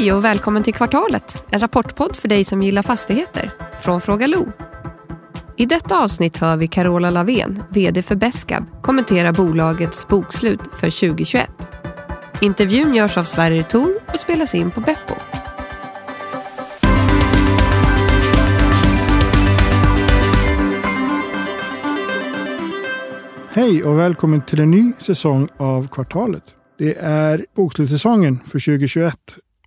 Hej och välkommen till Kvartalet, en rapportpodd för dig som gillar fastigheter, från Fråga Lo. I detta avsnitt hör vi Carola Lavén, VD för Beskab, kommentera bolagets bokslut för 2021. Intervjun görs av Sverige Tor och spelas in på Beppo. Hej och välkommen till en ny säsong av Kvartalet. Det är bokslutssäsongen för 2021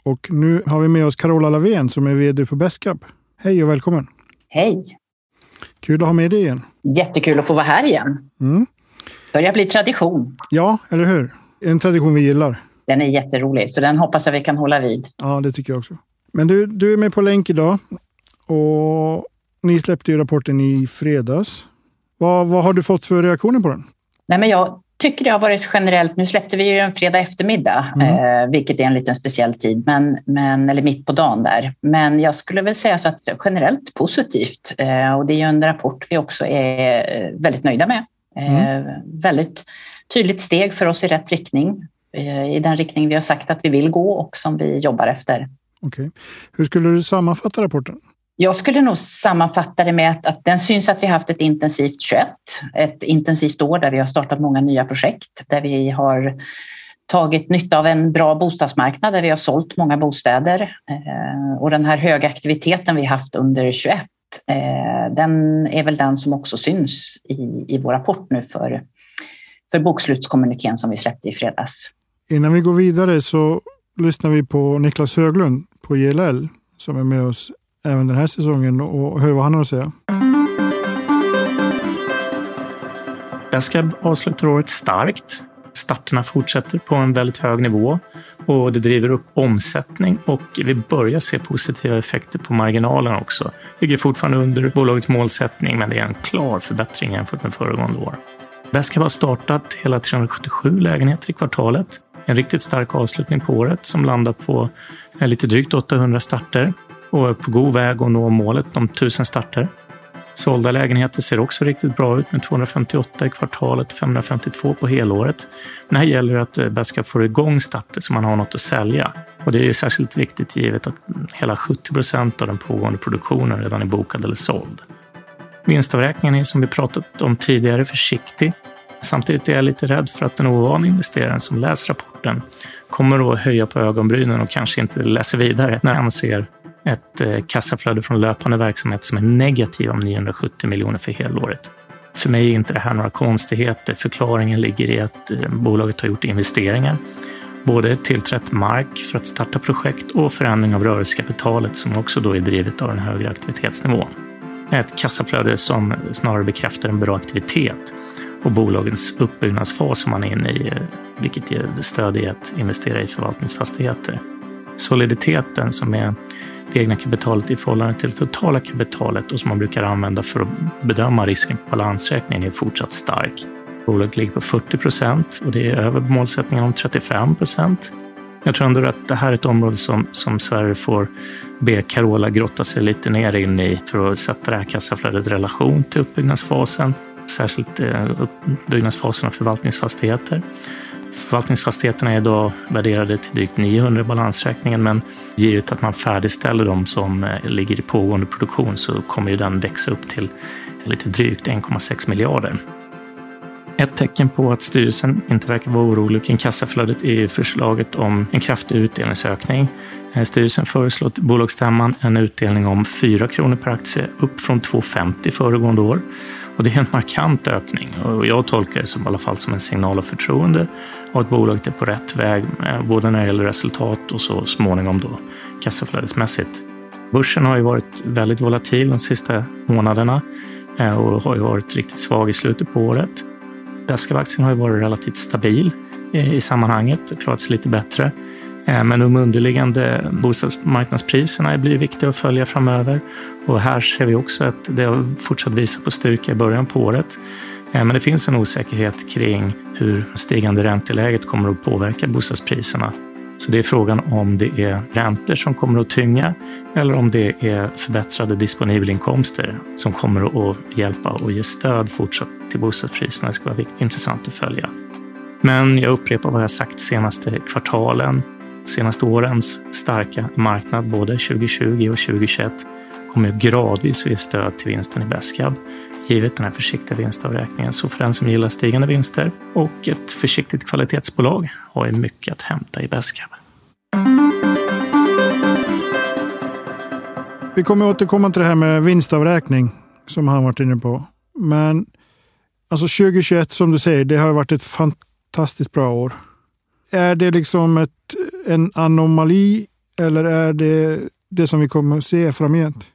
och nu har vi med oss Carola Lavén som är VD på Beskab. Hej och välkommen! Hej! Kul att ha med dig igen. Jättekul att få vara här igen. Mm. börjar bli tradition. Ja, eller hur? En tradition vi gillar. Den är jätterolig, så den hoppas jag vi kan hålla vid. Ja, det tycker jag också. Men du, du är med på länk idag och ni släppte ju rapporten i fredags. Vad, vad har du fått för reaktioner på den? Nej, men jag tycker det har varit generellt. Nu släppte vi ju en fredag eftermiddag, mm. eh, vilket är en liten speciell tid, men, men, eller mitt på dagen där. Men jag skulle väl säga så att generellt positivt eh, och det är ju en rapport vi också är eh, väldigt nöjda med. Eh, mm. Väldigt tydligt steg för oss i rätt riktning, eh, i den riktning vi har sagt att vi vill gå och som vi jobbar efter. Okay. Hur skulle du sammanfatta rapporten? Jag skulle nog sammanfatta det med att, att den syns att vi haft ett intensivt 21, ett intensivt år där vi har startat många nya projekt, där vi har tagit nytta av en bra bostadsmarknad där vi har sålt många bostäder eh, och den här höga aktiviteten vi haft under 21 eh, den är väl den som också syns i, i vår rapport nu för, för bokslutskommunikén som vi släppte i fredags. Innan vi går vidare så lyssnar vi på Niklas Höglund på JLL som är med oss även den här säsongen och hör vad han har att säga. Beskab avslutar året starkt. Starterna fortsätter på en väldigt hög nivå och det driver upp omsättning och vi börjar se positiva effekter på marginalen också. Ligger fortfarande under bolagets målsättning, men det är en klar förbättring jämfört med föregående år. Beskab har startat hela 377 lägenheter i kvartalet. En riktigt stark avslutning på året som landar på eh, lite drygt 800 starter och är på god väg att nå målet om 1000 starter. Sålda lägenheter ser också riktigt bra ut med 258 i kvartalet, 552 på helåret. Men här gäller det att eh, bäst Beska får igång starter så man har något att sälja. Och det är särskilt viktigt givet att hela 70 procent av den pågående produktionen redan är bokad eller såld. Vinstavräkningen är som vi pratat om tidigare försiktig. Samtidigt är jag lite rädd för att den ovan investeraren som läser rapporten kommer att höja på ögonbrynen och kanske inte läser vidare när han ser ett eh, kassaflöde från löpande verksamhet som är negativ om 970 miljoner för helåret. För mig är inte det här några konstigheter. Förklaringen ligger i att eh, bolaget har gjort investeringar, både tillträtt mark för att starta projekt och förändring av rörelsekapitalet som också då är drivet av den högre aktivitetsnivån. Ett kassaflöde som snarare bekräftar en bra aktivitet och bolagens uppbyggnadsfas som man är inne i, eh, vilket ger stöd i att investera i förvaltningsfastigheter. Soliditeten som är det egna kapitalet i förhållande till det totala kapitalet och som man brukar använda för att bedöma risken på balansräkningen är fortsatt stark. Bolaget ligger på 40 procent och det är över målsättningen om 35 procent. Jag tror ändå att det här är ett område som, som Sverige får be Carola grotta sig lite ner in i för att sätta det här kassaflödet i relation till uppbyggnadsfasen, särskilt eh, uppbyggnadsfasen av förvaltningsfastigheter. Förvaltningsfastigheterna är idag värderade till drygt 900 i balansräkningen, men givet att man färdigställer de som eh, ligger i pågående produktion så kommer ju den växa upp till lite drygt 1,6 miljarder. Ett tecken på att styrelsen inte verkar vara orolig kring kassaflödet är förslaget om en kraftig utdelningsökning. Eh, styrelsen föreslår till bolagsstämman en utdelning om 4 kronor per aktie, upp från 2,50 föregående år. Och det är en markant ökning och jag tolkar det som, i alla fall som en signal av förtroende och att bolaget är på rätt väg, eh, både när det gäller resultat och så småningom då kassaflödesmässigt. Börsen har ju varit väldigt volatil de sista månaderna eh, och har ju varit riktigt svag i slutet på året. Beskav-aktien har ju varit relativt stabil eh, i sammanhanget och klarat sig lite bättre. Eh, men de underliggande bostadsmarknadspriserna blir viktiga att följa framöver. Och här ser vi också att det har fortsatt visa på styrka i början på året. Eh, men det finns en osäkerhet kring hur stigande ränteläget kommer att påverka bostadspriserna. Så det är frågan om det är räntor som kommer att tynga eller om det är förbättrade disponibelinkomster som kommer att hjälpa och ge stöd fortsatt till bostadspriserna. Det ska vara intressant att följa. Men jag upprepar vad jag sagt senaste kvartalen senaste årens starka marknad, både 2020 och 2021, kommer gradvis ge stöd till vinsten i Besqab, givet den här försiktiga vinstavräkningen. Så för den som gillar stigande vinster och ett försiktigt kvalitetsbolag har ju mycket att hämta i Besqab. Vi kommer återkomma till det här med vinstavräkning som han varit inne på. Men alltså 2021 som du säger, det har varit ett fantastiskt bra år. Är det liksom ett, en anomali eller är det det som vi kommer att se framgent?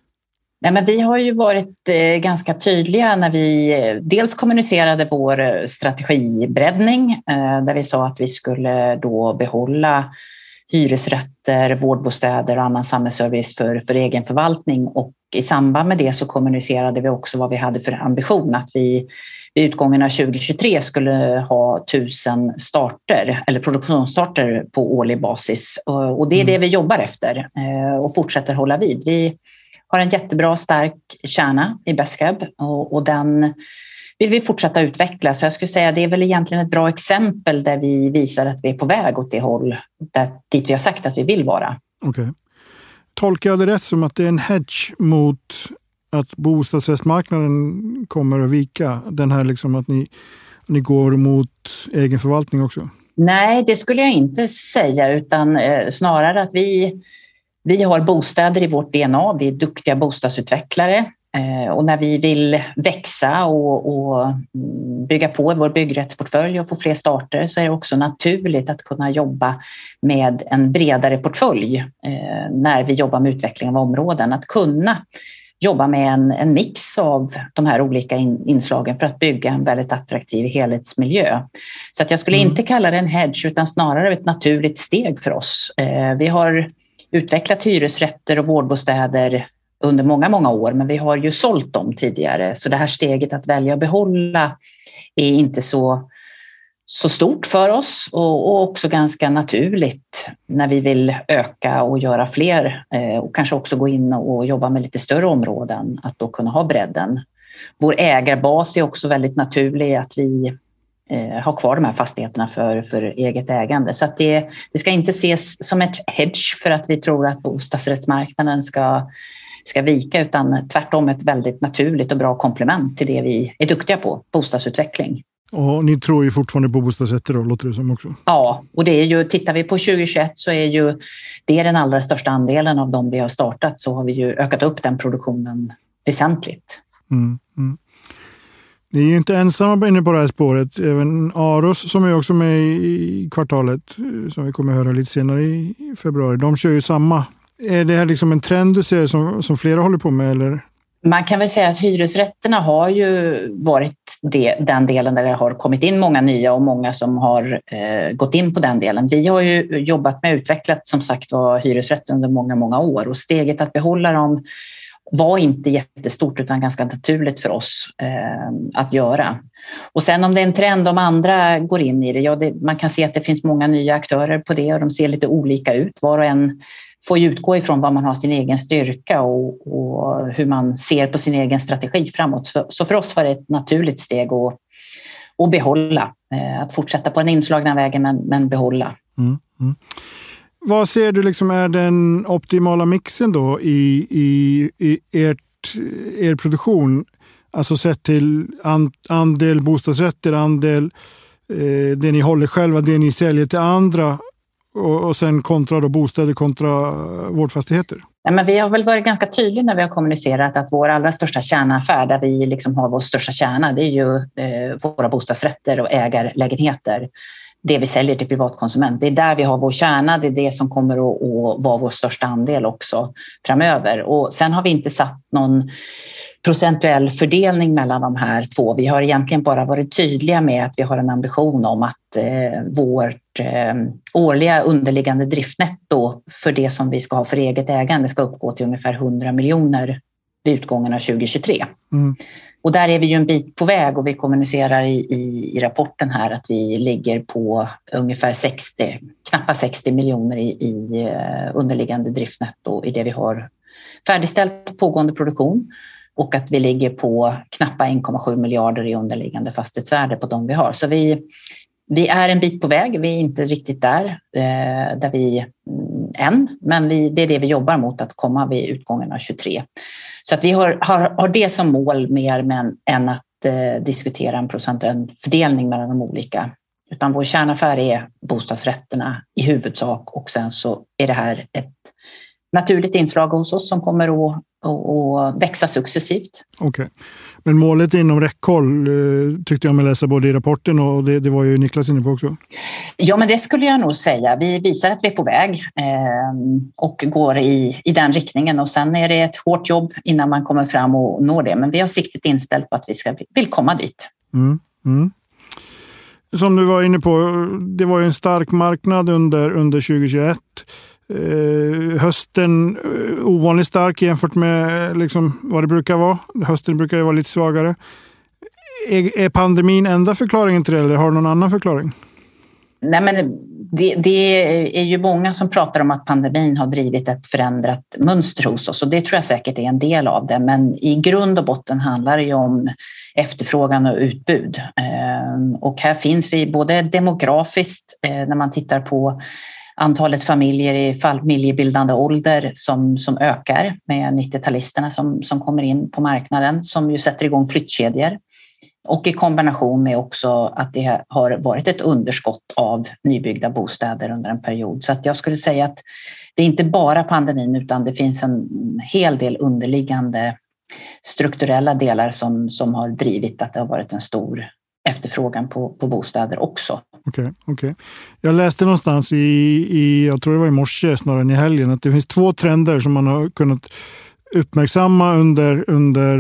Nej, men vi har ju varit eh, ganska tydliga när vi eh, dels kommunicerade vår eh, strategibreddning där vi sa att vi skulle då behålla hyresrätter, vårdbostäder och annan samhällsservice för, för egen förvaltning. Och i samband med det så kommunicerade vi också vad vi hade för ambition att vi vid utgången av 2023 skulle ha tusen starter eller produktionsstarter på årlig basis. Och det är det mm. vi jobbar efter och fortsätter hålla vid. Vi har en jättebra stark kärna i Besqab och, och den vill vi fortsätta utveckla. Så jag skulle säga det är väl egentligen ett bra exempel där vi visar att vi är på väg åt det håll där, dit vi har sagt att vi vill vara. Okay. Tolkar jag det rätt som att det är en hedge mot att bostadsrättsmarknaden kommer att vika? Den här liksom att ni, ni går mot egen förvaltning också? Nej, det skulle jag inte säga utan eh, snarare att vi vi har bostäder i vårt DNA, vi är duktiga bostadsutvecklare eh, och när vi vill växa och, och bygga på vår byggrättsportfölj och få fler starter så är det också naturligt att kunna jobba med en bredare portfölj eh, när vi jobbar med utveckling av områden. Att kunna jobba med en, en mix av de här olika in, inslagen för att bygga en väldigt attraktiv helhetsmiljö. Så att jag skulle mm. inte kalla det en hedge utan snarare ett naturligt steg för oss. Eh, vi har utvecklat hyresrätter och vårdbostäder under många, många år, men vi har ju sålt dem tidigare. Så det här steget att välja att behålla är inte så, så stort för oss och, och också ganska naturligt när vi vill öka och göra fler eh, och kanske också gå in och jobba med lite större områden, att då kunna ha bredden. Vår ägarbas är också väldigt naturlig, att vi eh, kvar de här fastigheterna för, för eget ägande. Så att det, det ska inte ses som ett hedge för att vi tror att bostadsrättsmarknaden ska, ska vika utan tvärtom ett väldigt naturligt och bra komplement till det vi är duktiga på, bostadsutveckling. Och ni tror ju fortfarande på bostadsrätter då, låter det som också? Ja, och det är ju, tittar vi på 2021 så är ju det den allra största andelen av de vi har startat så har vi ju ökat upp den produktionen väsentligt. Mm, mm. Ni är ju inte ensamma inne på det här spåret. Även Aros som är också med i kvartalet, som vi kommer att höra lite senare i februari, de kör ju samma. Är det här liksom en trend du ser som, som flera håller på med? Eller? Man kan väl säga att hyresrätterna har ju varit det, den delen där det har kommit in många nya och många som har eh, gått in på den delen. Vi har ju jobbat med utvecklat som sagt var hyresrätter under många, många år och steget att behålla dem var inte jättestort utan ganska naturligt för oss eh, att göra. Och sen om det är en trend om andra går in i det, ja, det, man kan se att det finns många nya aktörer på det och de ser lite olika ut. Var och en får ju utgå ifrån vad man har sin egen styrka och, och hur man ser på sin egen strategi framåt. Så, så för oss var det ett naturligt steg att, att behålla, eh, att fortsätta på den inslagna vägen men, men behålla. Mm, mm. Vad ser du liksom är den optimala mixen då i, i, i ert, er produktion? Alltså sett till an, andel bostadsrätter, andel eh, det ni håller själva, det ni säljer till andra och, och sen kontra då bostäder kontra eh, vårdfastigheter? Ja, men vi har väl varit ganska tydliga när vi har kommunicerat att vår allra största kärnaffär, där vi liksom har vår största kärna, det är ju eh, våra bostadsrätter och ägarlägenheter det vi säljer till privatkonsument. Det är där vi har vår kärna, det är det som kommer att, att vara vår största andel också framöver. Och sen har vi inte satt någon procentuell fördelning mellan de här två. Vi har egentligen bara varit tydliga med att vi har en ambition om att eh, vårt eh, årliga underliggande driftnetto för det som vi ska ha för eget ägande ska uppgå till ungefär 100 miljoner vid utgången av 2023. Mm. Och där är vi ju en bit på väg och vi kommunicerar i, i, i rapporten här att vi ligger på ungefär 60, knappt 60 miljoner i, i eh, underliggande driftnetto i det vi har färdigställt pågående produktion och att vi ligger på knappa 1,7 miljarder i underliggande fastighetsvärde på de vi har. Så vi, vi är en bit på väg. Vi är inte riktigt där, eh, där vi mm, än, men vi, det är det vi jobbar mot att komma vid utgången av 23. Så att vi har, har, har det som mål mer men, än att eh, diskutera en procentuell fördelning mellan de olika. Utan vår kärnaffär är bostadsrätterna i huvudsak och sen så är det här ett naturligt inslag hos oss som kommer att, att växa successivt. Okej. Okay. Men målet inom räckhåll eh, tyckte jag mig läsa både i rapporten och det, det, var ju Niklas inne på också. Ja, men det skulle jag nog säga. Vi visar att vi är på väg eh, och går i, i den riktningen och sen är det ett hårt jobb innan man kommer fram och når det. Men vi har siktet inställt på att vi ska, vill komma dit. Mm, mm. Som du var inne på, det var ju en stark marknad under, under 2021. Eh, hösten eh, ovanligt stark jämfört med liksom, vad det brukar vara. Hösten brukar ju vara lite svagare. Är, är pandemin enda förklaringen till det eller har du någon annan förklaring? Nej, men det, det, är ju många som pratar om att pandemin har drivit ett förändrat mönster hos oss och det tror jag säkert är en del av det. Men i grund och botten handlar det ju om efterfrågan och utbud. Ehm, och här finns vi både demografiskt eh, när man tittar på antalet familjer i familjebildande ålder som, som ökar med 90-talisterna som, som kommer in på marknaden som ju sätter igång flyttkedjor. Och i kombination med också att det har varit ett underskott av nybyggda bostäder under en period. Så att jag skulle säga att det är inte bara pandemin utan det finns en hel del underliggande strukturella delar som, som har drivit att det har varit en stor efterfrågan på, på bostäder också. Okej, okay, okay, Jag läste någonstans i, i, jag tror det var i morse snarare än i helgen, att det finns två trender som man har kunnat uppmärksamma under, under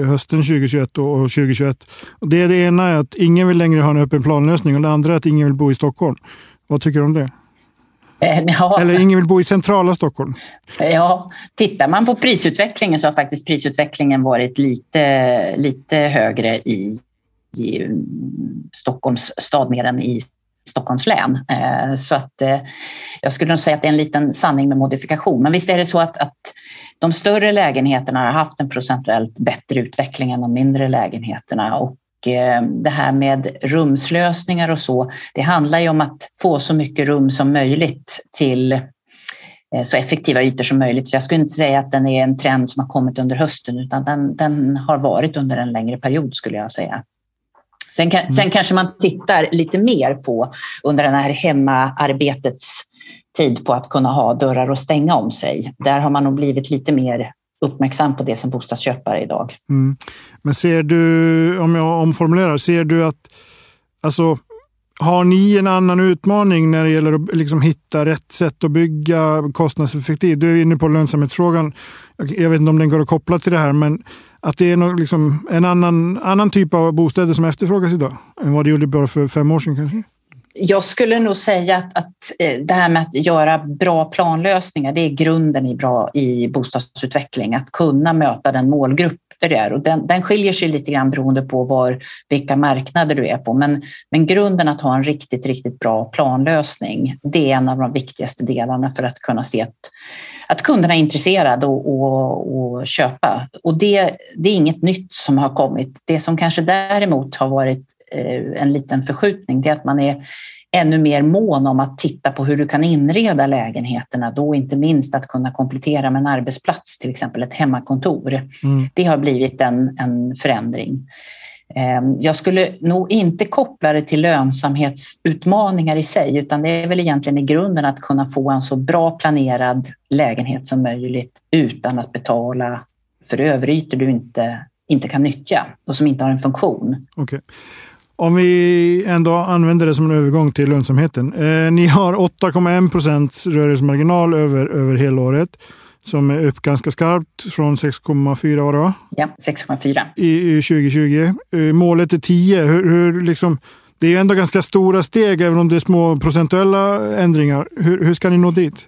eh, hösten 2021 och 2021. Och det, det ena är att ingen vill längre ha en öppen planlösning och det andra är att ingen vill bo i Stockholm. Vad tycker du om det? Eh, ja. Eller ingen vill bo i centrala Stockholm. Ja, tittar man på prisutvecklingen så har faktiskt prisutvecklingen varit lite, lite högre i i Stockholms stad mer än i Stockholms län. Eh, så att eh, jag skulle nog säga att det är en liten sanning med modifikation. Men visst är det så att, att de större lägenheterna har haft en procentuellt bättre utveckling än de mindre lägenheterna. Och eh, det här med rumslösningar och så, det handlar ju om att få så mycket rum som möjligt till så effektiva ytor som möjligt. Så jag skulle inte säga att den är en trend som har kommit under hösten utan den, den har varit under en längre period skulle jag säga. Sen, kan, sen kanske man tittar lite mer på under den här hemmaarbetets tid på att kunna ha dörrar och stänga om sig. Där har man nog blivit lite mer uppmärksam på det som bostadsköpare idag. Mm. Men ser du, om jag omformulerar, ser du att alltså, har ni en annan utmaning när det gäller att liksom hitta rätt sätt att bygga kostnadseffektivt? Du är inne på lönsamhetsfrågan. Jag vet inte om den går att koppla till det här, men att det är någon, liksom, en annan, annan typ av bostäder som efterfrågas idag än vad det gjorde bara för fem år sedan kanske? Jag skulle nog säga att, att eh, det här med att göra bra planlösningar, det är grunden i, bra, i bostadsutveckling. Att kunna möta den målgrupp produkter det är. Och den, den skiljer sig lite grann beroende på var, vilka marknader du är på. Men, men grunden att ha en riktigt, riktigt bra planlösning, det är en av de viktigaste delarna för att kunna se att att kunderna är intresserade och, och, och, köpa. Och det, det är inget nytt som har kommit. Det som kanske däremot har varit eh, en liten förskjutning det är att man är ännu mer mån om att titta på hur du kan inreda lägenheterna. Då inte minst att kunna komplettera med en arbetsplats, till exempel ett hemmakontor. Mm. Det har blivit en, en förändring. Ehm, jag skulle nog inte koppla det till lönsamhetsutmaningar i sig utan det är väl egentligen i grunden att kunna få en så bra planerad lägenhet som möjligt utan att betala för överytor du inte, inte kan nyttja och som inte har en funktion. Okay. Om vi ändå använder det som en övergång till lönsamheten. Eh, ni har 8,1 procents rörelsemarginal över, över helåret som är upp ganska skarpt från 6,4 var det va? Ja, 6,4. I, I 2020. Eh, målet är 10. Hur, hur liksom, det är ju ändå ganska stora steg även om det är små procentuella ändringar. Hur, hur ska ni nå dit?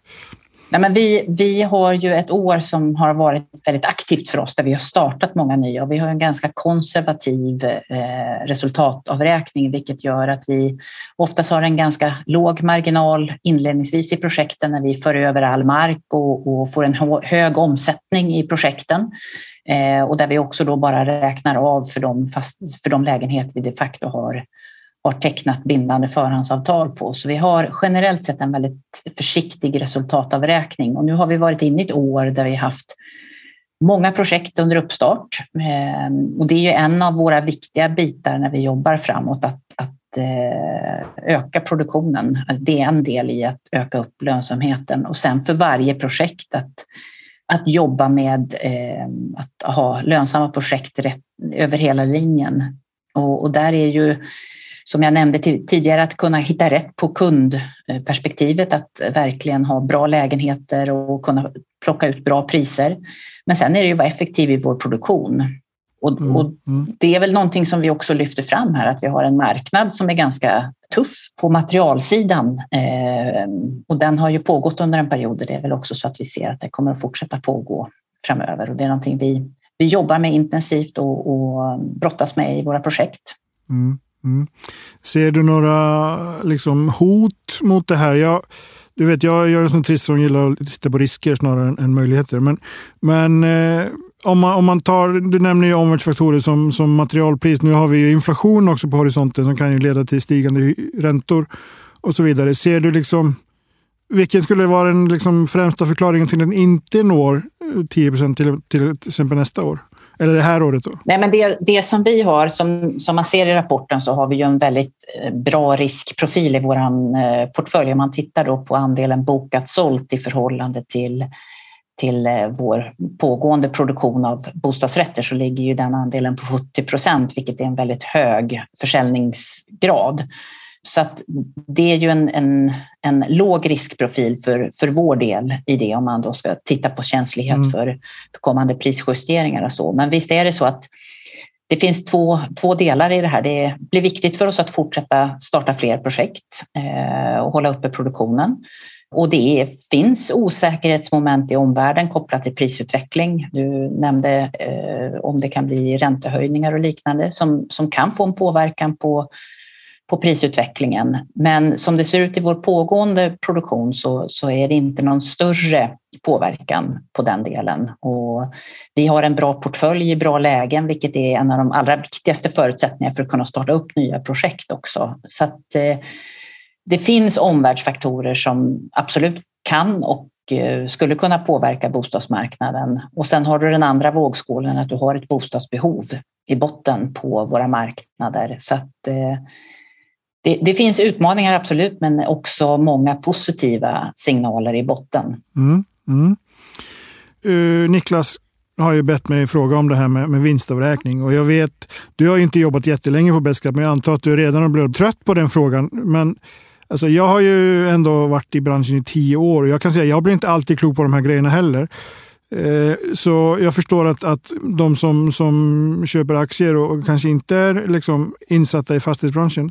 Nej, men vi, vi har ju ett år som har varit väldigt aktivt för oss där vi har startat många nya och vi har en ganska konservativ eh, resultatavräkning vilket gör att vi oftast har en ganska låg marginal inledningsvis i projekten när vi för över all mark och, och får en hög omsättning i projekten. Eh, och där vi också då bara räknar av för de, fast, för de lägenheter vi de facto har har tecknat bindande förhandsavtal på. Så vi har generellt sett en väldigt försiktig resultatavräkning och nu har vi varit inne i ett år där vi haft många projekt under uppstart. Ehm, och det är ju en av våra viktiga bitar när vi jobbar framåt, att, att eh, öka produktionen. Det är en del i att öka upp lönsamheten och sen för varje projekt att, att jobba med ehm, att ha lönsamma projekt rätt, över hela linjen. Och, och där är ju som jag nämnde tidigare, att kunna hitta rätt på kundperspektivet, att verkligen ha bra lägenheter och kunna plocka ut bra priser. Men sen är det ju att vara effektiv i vår produktion. Och, mm, och, mm. Det är väl någonting som vi också lyfter fram här, att vi har en marknad som är ganska tuff på materialsidan. Eh, och den har ju pågått under en period och det är väl också så att vi ser att det kommer att fortsätta pågå framöver. Och det är någonting vi, vi jobbar med intensivt och, och brottas med i våra projekt. Mm. Mm. Ser du några liksom, hot mot det här? Jag, du vet, jag gör en sån trist som gillar att titta på risker snarare än, än möjligheter. Men, men eh, om, man, om man tar, du nämner ju omvärldsfaktorer som, som materialpris. Nu har vi ju inflation också på horisonten som kan ju leda till stigande räntor och så vidare. Ser du liksom, vilken skulle vara den liksom främsta förklaringen till att den inte når eh, 10 till, till, till exempel nästa år? Eller det här året? Då? Nej, men det, det som vi har, som, som man ser i rapporten, så har vi ju en väldigt eh, bra riskprofil i vår eh, portfölj. Om man tittar då på andelen bokat sålt i förhållande till till eh, vår pågående produktion av bostadsrätter så ligger ju den andelen på 70 procent, vilket är en väldigt hög försäljningsgrad. Så att det är ju en, en, en låg riskprofil för, för vår del i det om man då ska titta på känslighet mm. för, för kommande prisjusteringar och så. Men visst är det så att det finns två, två delar i det här. Det blir viktigt för oss att fortsätta starta fler projekt eh, och hålla uppe produktionen. Och det finns osäkerhetsmoment i omvärlden kopplat till prisutveckling. Du nämnde eh, om det kan bli räntehöjningar och liknande som, som kan få en påverkan på på prisutvecklingen. Men som det ser ut i vår pågående produktion så, så är det inte någon större påverkan på den delen. Och vi har en bra portfölj i bra lägen, vilket är en av de allra viktigaste förutsättningarna för att kunna starta upp nya projekt också. Så att, eh, det finns omvärldsfaktorer som absolut kan och eh, skulle kunna påverka bostadsmarknaden. Och sen har du den andra vågskålen, att du har ett bostadsbehov i botten på våra marknader. Så att, eh, det, det, finns utmaningar absolut, men också många positiva signaler i botten. Mm, mm. Uh, Niklas har ju bett mig fråga om det här med, med vinstavräkning och jag vet, du har inte jobbat jättelänge på Beskap, men jag antar att du redan har blivit trött på den frågan. Men alltså, jag har ju ändå varit i branschen i tio år och jag kan säga jag blir inte alltid klok på de här grejerna heller. Eh, så jag förstår att, att de som, som köper aktier och kanske inte är liksom insatta i fastighetsbranschen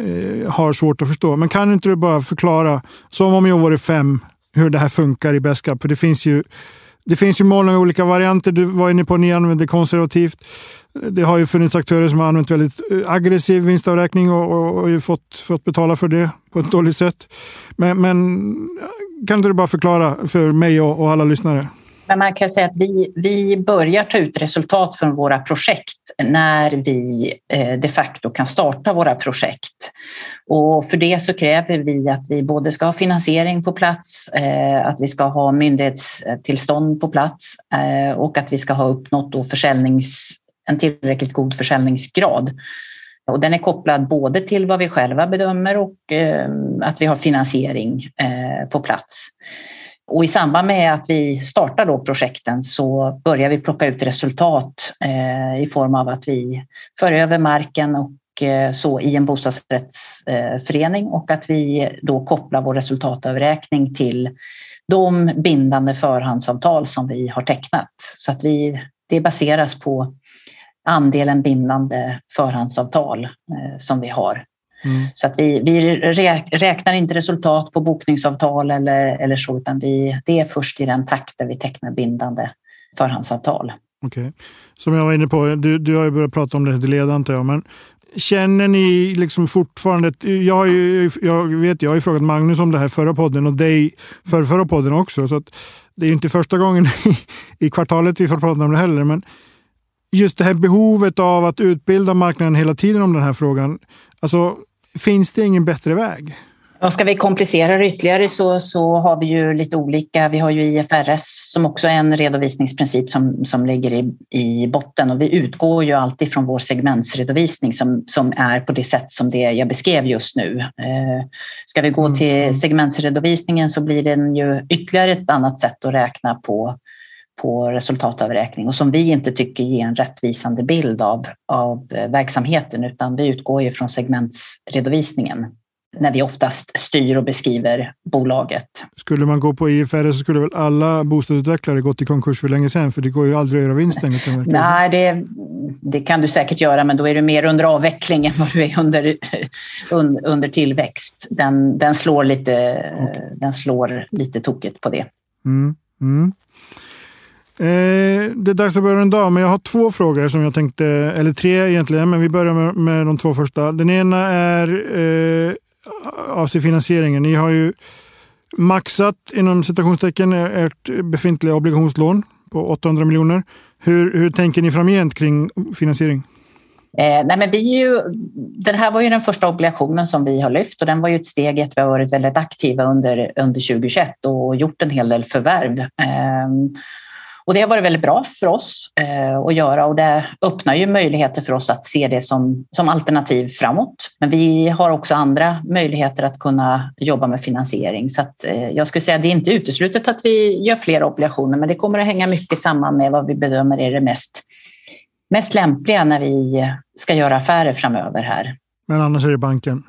eh, har svårt att förstå. Men kan inte du bara förklara, som om jag vore fem, hur det här funkar i Beskap? För det finns ju det finns ju många olika varianter. Du var inne på att ni använder konservativt. Det har ju funnits aktörer som har använt väldigt eh, aggressiv vinstavräkning och, och, och fått, fått betala för det på ett dåligt sätt. Men, men kan inte du bara förklara för mig och, och alla lyssnare? Men man kan säga att vi, vi börjar ta ut resultat från våra projekt när vi eh, de facto kan starta våra projekt. Och för det så kräver vi att vi både ska ha finansiering på plats, eh, att vi ska ha myndighetstillstånd på plats eh, och att vi ska ha uppnått då försäljnings, en tillräckligt god försäljningsgrad. Och den är kopplad både till vad vi själva bedömer och att vi har finansiering på plats. Och i samband med att vi startar då projekten så börjar vi plocka ut resultat eh, i form av att vi för över marken och eh, så i en bostadsrättsförening och att vi då kopplar vår resultatöverräkning till de bindande förhandsavtal som vi har tecknat. Så att vi, det baseras på andelen bindande förhandsavtal eh, som vi har Mm. Så att vi, vi räknar inte resultat på bokningsavtal eller, eller så, utan vi, det är först i den takt där vi tecknar bindande förhandsavtal. Okay. Som jag var inne på, du, du har ju börjat prata om det till ledande, antar jag, men Känner ni liksom fortfarande... Jag, har ju, jag vet, jag har ju frågat Magnus om det här förra podden och dig för förra podden också. Så det är inte första gången i, i kvartalet vi får prata om det heller. Men just det här behovet av att utbilda marknaden hela tiden om den här frågan. Alltså, finns det ingen bättre väg? Och ska vi komplicera det ytterligare så, så har vi ju lite olika. Vi har ju IFRS som också är en redovisningsprincip som, som ligger i, i botten och vi utgår ju alltid från vår segmentsredovisning som, som är på det sätt som det jag beskrev just nu. Eh, ska vi gå till mm. segmentsredovisningen så blir den ju ytterligare ett annat sätt att räkna på på resultatavräkning och som vi inte tycker ger en rättvisande bild av, av verksamheten utan vi utgår ju från segmentsredovisningen när vi oftast styr och beskriver bolaget. Skulle man gå på IFR så skulle väl alla bostadsutvecklare gått i konkurs för länge sedan för det går ju aldrig att göra vinst Nej, det, det, kan du säkert göra men då är du mer under avveckling än vad du är under, under tillväxt. Den, den, slår lite, okay. den slår lite tokigt på det. Mm, mm. Eh, det är dags att börja en dag, men jag har två frågor som jag tänkte, eller tre egentligen, men vi börjar med, med de två första. Den ena är eh, avser finansieringen. Ni har ju maxat inom citationstecken ert befintliga obligationslån på 800 miljoner. Hur, hur tänker ni framgent kring finansiering? Eh, nej men vi ju, den här var ju den första obligationen som vi har lyft och den var ju ett steg i att vi har varit väldigt aktiva under, under 2021 och gjort en hel del förvärv. Eh, och det har varit väldigt bra för oss eh, att göra och det öppnar ju möjligheter för oss att se det som, som alternativ framåt. Men vi har också andra möjligheter att kunna jobba med finansiering. Så att, eh, jag skulle säga att det är inte uteslutet att vi gör fler obligationer men det kommer att hänga mycket samman med vad vi bedömer är det mest, mest lämpliga när vi ska göra affärer framöver här. Men annars är det banken?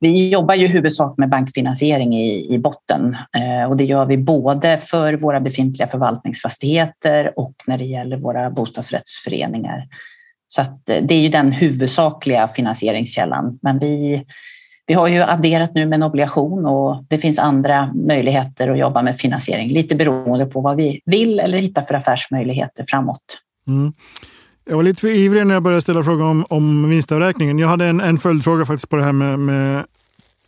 Vi jobbar ju huvudsak med bankfinansiering i, i botten eh, och det gör vi både för våra befintliga förvaltningsfastigheter och när det gäller våra bostadsrättsföreningar. Så att eh, det är ju den huvudsakliga finansieringskällan. Men vi, vi har ju adderat nu med en obligation och det finns andra möjligheter att jobba med finansiering, lite beroende på vad vi vill eller hitta för affärsmöjligheter framåt. Mm. Jag var lite för ivrig när jag började ställa frågan om, om vinstavräkningen. Jag hade en, en följdfråga faktiskt på det här med, med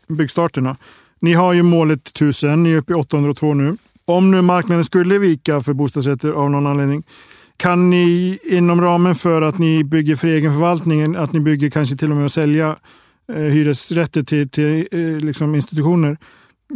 byggstarterna. Ni har ju målet 1000, ni är uppe i 802 nu. Om nu marknaden skulle vika för bostadsrätter av någon anledning, kan ni inom ramen för att ni bygger för egen förvaltning, att ni bygger kanske till och med att sälja eh, hyresrätter till, till eh, liksom institutioner,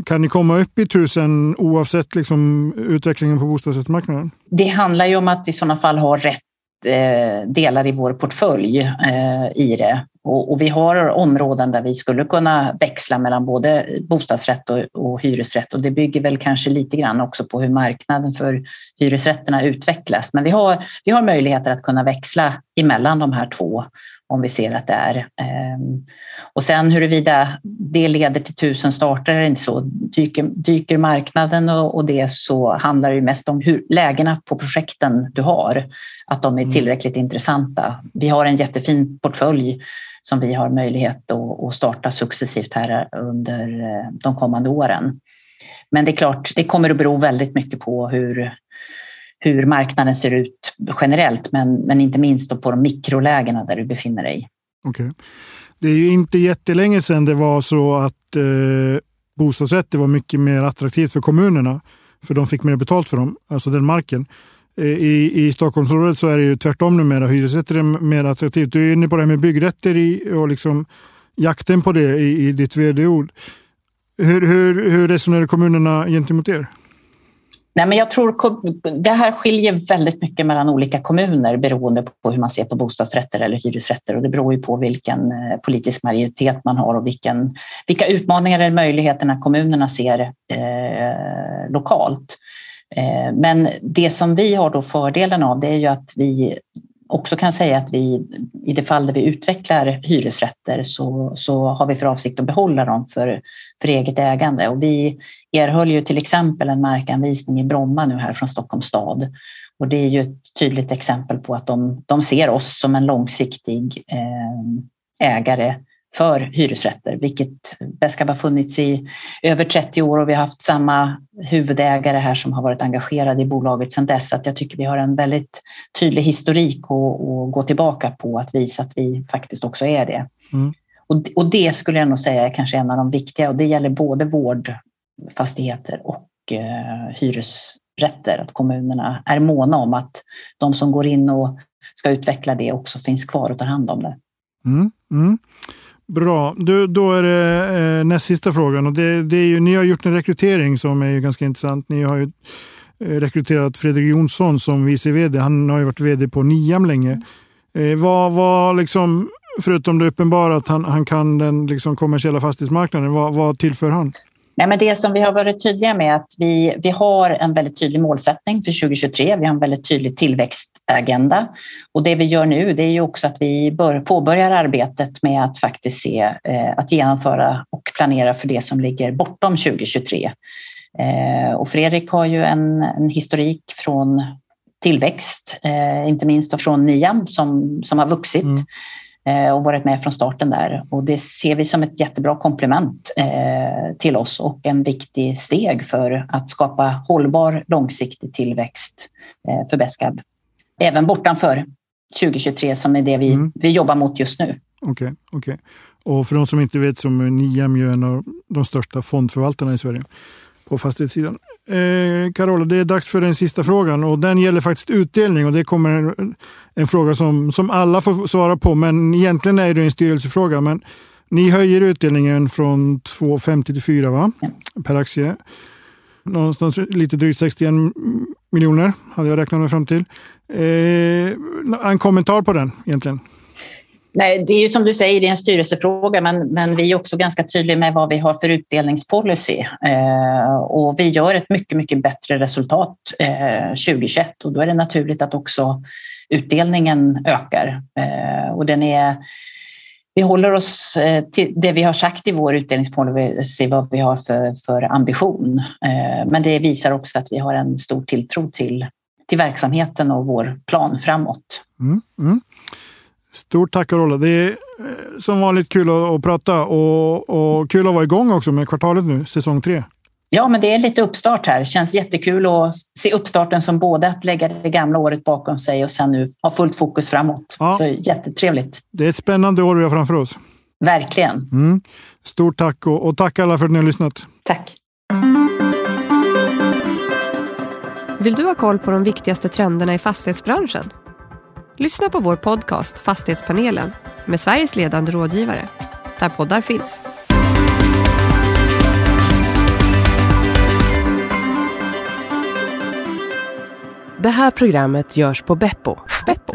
kan ni komma upp i tusen oavsett liksom, utvecklingen på bostadsrättsmarknaden? Det handlar ju om att i sådana fall ha rätt Eh, delar i vår portfölj eh, i det. Och, vi har områden där vi skulle kunna växla mellan både bostadsrätt och, och hyresrätt och det bygger väl kanske lite grann också på hur marknaden för hyresrätterna utvecklas. Men vi har, vi har möjligheter att kunna växla emellan de här två om vi ser att det är. Ehm, och sen huruvida det leder till tusen starter eller inte så, dyker, dyker marknaden och, det så handlar det mest om hur lägena på projekten du har, att de är mm. tillräckligt mm. intressanta. Vi har en jättefin portfölj som vi har möjlighet att starta successivt här eh, under eh, de kommande åren. Men det är klart, det kommer att bero väldigt mycket på hur, hur marknaden ser ut generellt, men, men inte minst på de mikrolägena där du befinner dig. Okay. Det är ju inte jättelänge sedan det var så att eh, bostadsrätter var mycket mer attraktivt för kommunerna, för de fick mer betalt för dem, alltså den marken. Eh, I, I Stockholmsområdet så är det ju tvärtom numera. Hyresrätter är mer attraktivt. Du är inne på det här med byggrätter i, och liksom jakten på det i, i ditt vd-ord. Hur, hur, hur resonerar kommunerna gentemot er? Nej, men jag tror det här skiljer väldigt mycket mellan olika kommuner beroende på hur man ser på bostadsrätter eller hyresrätter och det beror ju på vilken eh, politisk majoritet man har och vilken, vilka utmaningar eller möjligheterna kommunerna ser eh, lokalt. Eh, men det som vi har då fördelen av det är ju att vi också kan säga att vi i det fall där vi utvecklar hyresrätter så, så har vi för avsikt att behålla dem för, för eget ägande. Och vi erhöll ju till exempel en markanvisning i Bromma nu här från Stockholms stad. Och det är ju ett tydligt exempel på att de, de ser oss som en långsiktig eh, ägare för hyresrätter, vilket Beskab har funnits i över 30 år och vi har haft samma huvudägare här som har varit engagerade i bolaget sedan dess. Så att jag tycker vi har en väldigt tydlig historik att, gå tillbaka på att visa att vi faktiskt också är det. Mm. Och, och det skulle jag nog säga är kanske en av de viktiga och det gäller både vårdfastigheter och eh, hyresrätter, att kommunerna är måna om att de som går in och ska utveckla det också finns kvar och tar hand om det. Mm, mm. Bra, du, då är det eh, näst sista frågan. Och det, det, är ju, ni har gjort en rekrytering som är ganska intressant. Ni har ju eh, rekryterat Fredrik Jonsson som vice vd. Han har ju varit vd på Niam länge. Eh, vad, vad liksom, förutom det uppenbara att han, han kan den liksom kommersiella fastighetsmarknaden, vad, vad tillför han? Nej, men det som vi har varit tydliga med är att vi, vi har en väldigt tydlig målsättning för 2023. Vi har en väldigt tydlig tillväxtagenda och det vi gör nu det är ju också att vi bör, påbörjar arbetet med att faktiskt se eh, att genomföra och planera för det som ligger bortom 2023. Eh, och Fredrik har ju en, en historik från tillväxt, eh, inte minst från Niam som, som har vuxit. Mm. Eh, och varit med från starten där. Och det ser vi som ett jättebra komplement eh, till oss och en viktig steg för att skapa hållbar långsiktig tillväxt eh, för Beskab. Även bortanför 2023 som är det vi, mm. vi jobbar mot just nu. Okej, okay, okay, och för de som inte vet så är Niam ju en av de största fondförvaltarna i Sverige på fastighetssidan. Eh, Carola, det är dags för den sista frågan och den gäller faktiskt utdelning och det kommer en, en, fråga som, som alla får svara på men egentligen är det en styrelsefråga. Men ni höjer utdelningen från 2,50 till 4 va? per aktie. Någonstans lite drygt 61 miljoner hade jag räknat mig fram till. Eh, en kommentar på den egentligen? Nej, det är ju som du säger, det är en styrelsefråga, men, men vi är också ganska tydliga med vad vi har för utdelningspolicy. Eh, och vi gör ett mycket, mycket bättre resultat eh, 2021 och då är det naturligt att också utdelningen ökar. Eh, och den är, vi håller oss eh, till det vi har sagt i vår utdelningspolicy, vad vi har för, för ambition. Eh, men det visar också att vi har en stor tilltro till, till verksamheten och vår plan framåt. Mm, mm. Stort tack Carola. Det är eh, som vanligt kul att, prata och, och, kul att vara igång också med kvartalet nu, säsong tre. Ja, men det är lite uppstart här. Det känns jättekul att se uppstarten som både att lägga det gamla året bakom sig och sen nu ha fullt fokus framåt. Ja. Så jättetrevligt. Det är ett spännande år vi har framför oss. Verkligen. Mm. Stort tack och, och tack alla för att ni har lyssnat. Tack. Vill du ha koll på de viktigaste trenderna i fastighetsbranschen? Lyssna på vår podcast Fastighetspanelen med Sveriges ledande rådgivare, där poddar finns. Det här programmet görs på Beppo. Beppo.